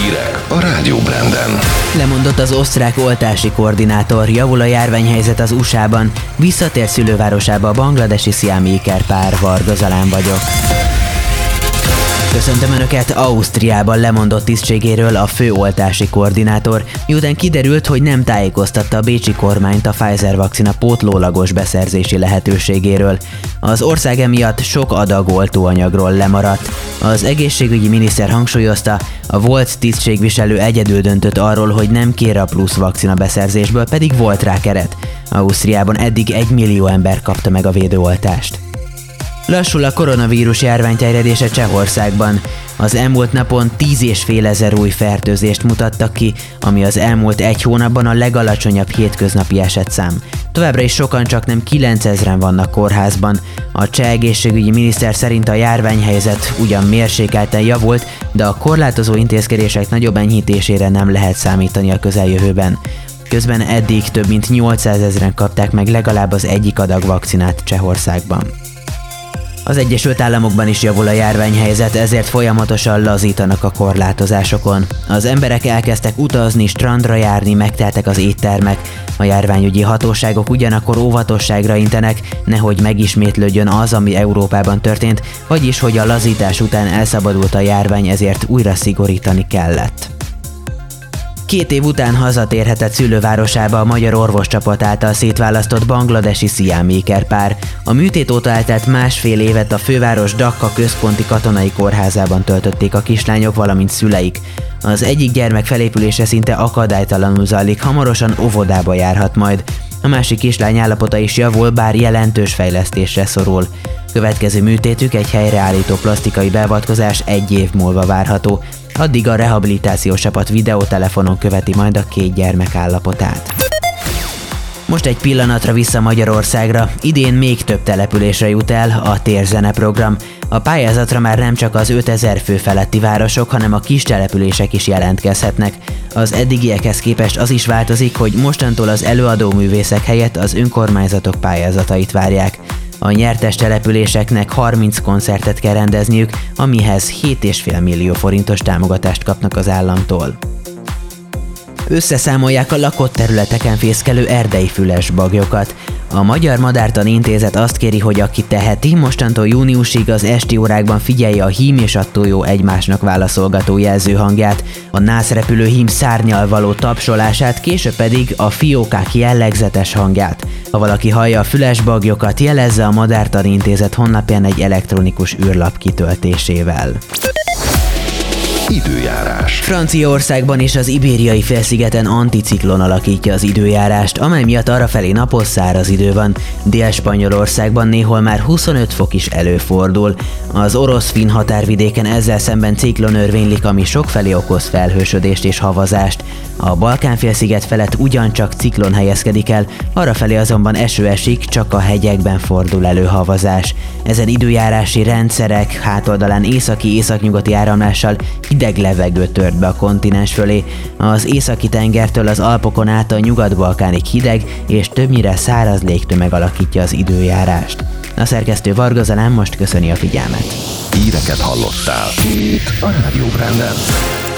Hírek a Rádió Branden. Lemondott az osztrák oltási koordinátor, javul a járványhelyzet az USA-ban, visszatér szülővárosába a bangladesi Sziámi pár Varga Zalán vagyok. Köszöntöm Önöket! Ausztriában lemondott tisztségéről a főoltási koordinátor, miután kiderült, hogy nem tájékoztatta a bécsi kormányt a Pfizer vakcina pótlólagos beszerzési lehetőségéről. Az ország emiatt sok adag oltóanyagról lemaradt. Az egészségügyi miniszter hangsúlyozta, a volt tisztségviselő egyedül döntött arról, hogy nem kér a plusz vakcina beszerzésből, pedig volt rá keret. Ausztriában eddig egy millió ember kapta meg a védőoltást. Lassul a koronavírus járvány terjedése Csehországban. Az elmúlt napon 10 és fél ezer új fertőzést mutattak ki, ami az elmúlt egy hónapban a legalacsonyabb hétköznapi esetszám. Továbbra is sokan csak nem 9000-en vannak kórházban. A cseh egészségügyi miniszter szerint a járványhelyzet ugyan mérsékelten javult, de a korlátozó intézkedések nagyobb enyhítésére nem lehet számítani a közeljövőben. Közben eddig több mint 800 ezeren kapták meg legalább az egyik adag vakcinát Csehországban. Az Egyesült Államokban is javul a járványhelyzet, ezért folyamatosan lazítanak a korlátozásokon. Az emberek elkezdtek utazni, strandra járni, megteltek az éttermek. A járványügyi hatóságok ugyanakkor óvatosságra intenek, nehogy megismétlődjön az, ami Európában történt, vagyis hogy a lazítás után elszabadult a járvány, ezért újra szigorítani kellett. Két év után hazatérhetett szülővárosába a magyar orvoscsapat által szétválasztott bangladesi sziáméker pár. A műtét óta eltelt másfél évet a főváros Dakka központi katonai kórházában töltötték a kislányok, valamint szüleik. Az egyik gyermek felépülése szinte akadálytalanul zajlik, hamarosan óvodába járhat majd. A másik kislány állapota is javul, bár jelentős fejlesztésre szorul. Következő műtétük egy helyreállító plastikai beavatkozás egy év múlva várható. Addig a rehabilitációs csapat videótelefonon követi majd a két gyermek állapotát. Most egy pillanatra vissza Magyarországra. Idén még több településre jut el a Térzene program. A pályázatra már nem csak az 5000 fő feletti városok, hanem a kis települések is jelentkezhetnek. Az eddigiekhez képest az is változik, hogy mostantól az előadó művészek helyett az önkormányzatok pályázatait várják. A nyertes településeknek 30 koncertet kell rendezniük, amihez 7,5 millió forintos támogatást kapnak az államtól. Összeszámolják a lakott területeken fészkelő erdei füles bagyokat. A Magyar Madártan Intézet azt kéri, hogy aki teheti, mostantól júniusig az esti órákban figyelje a hím és a tojó egymásnak válaszolgató jelzőhangját, a nászrepülő hím szárnyal való tapsolását, később pedig a fiókák jellegzetes hangját. Ha valaki hallja a füles bagyokat, jelezze a Madártan Intézet honlapján egy elektronikus űrlap kitöltésével. Időjárás. Franciaországban és az ibériai félszigeten anticiklon alakítja az időjárást, amely miatt arrafelé napos száraz idő van. Dél-Spanyolországban néhol már 25 fok is előfordul. Az orosz-fin határvidéken ezzel szemben ciklon örvénylik, ami sokfelé okoz felhősödést és havazást. A Balkán-félsziget felett ugyancsak ciklon helyezkedik el, arrafelé azonban eső esik, csak a hegyekben fordul elő havazás. Ezen időjárási rendszerek hátoldalán északi-északnyugati áramlással hideg levegő tört be a kontinens fölé. Az északi tengertől az Alpokon át a nyugat-balkánig hideg és többnyire száraz légtömeg alakítja az időjárást. A szerkesztő Varga Zalán most köszöni a figyelmet. Híreket hallottál. Itt a Rádió Branden.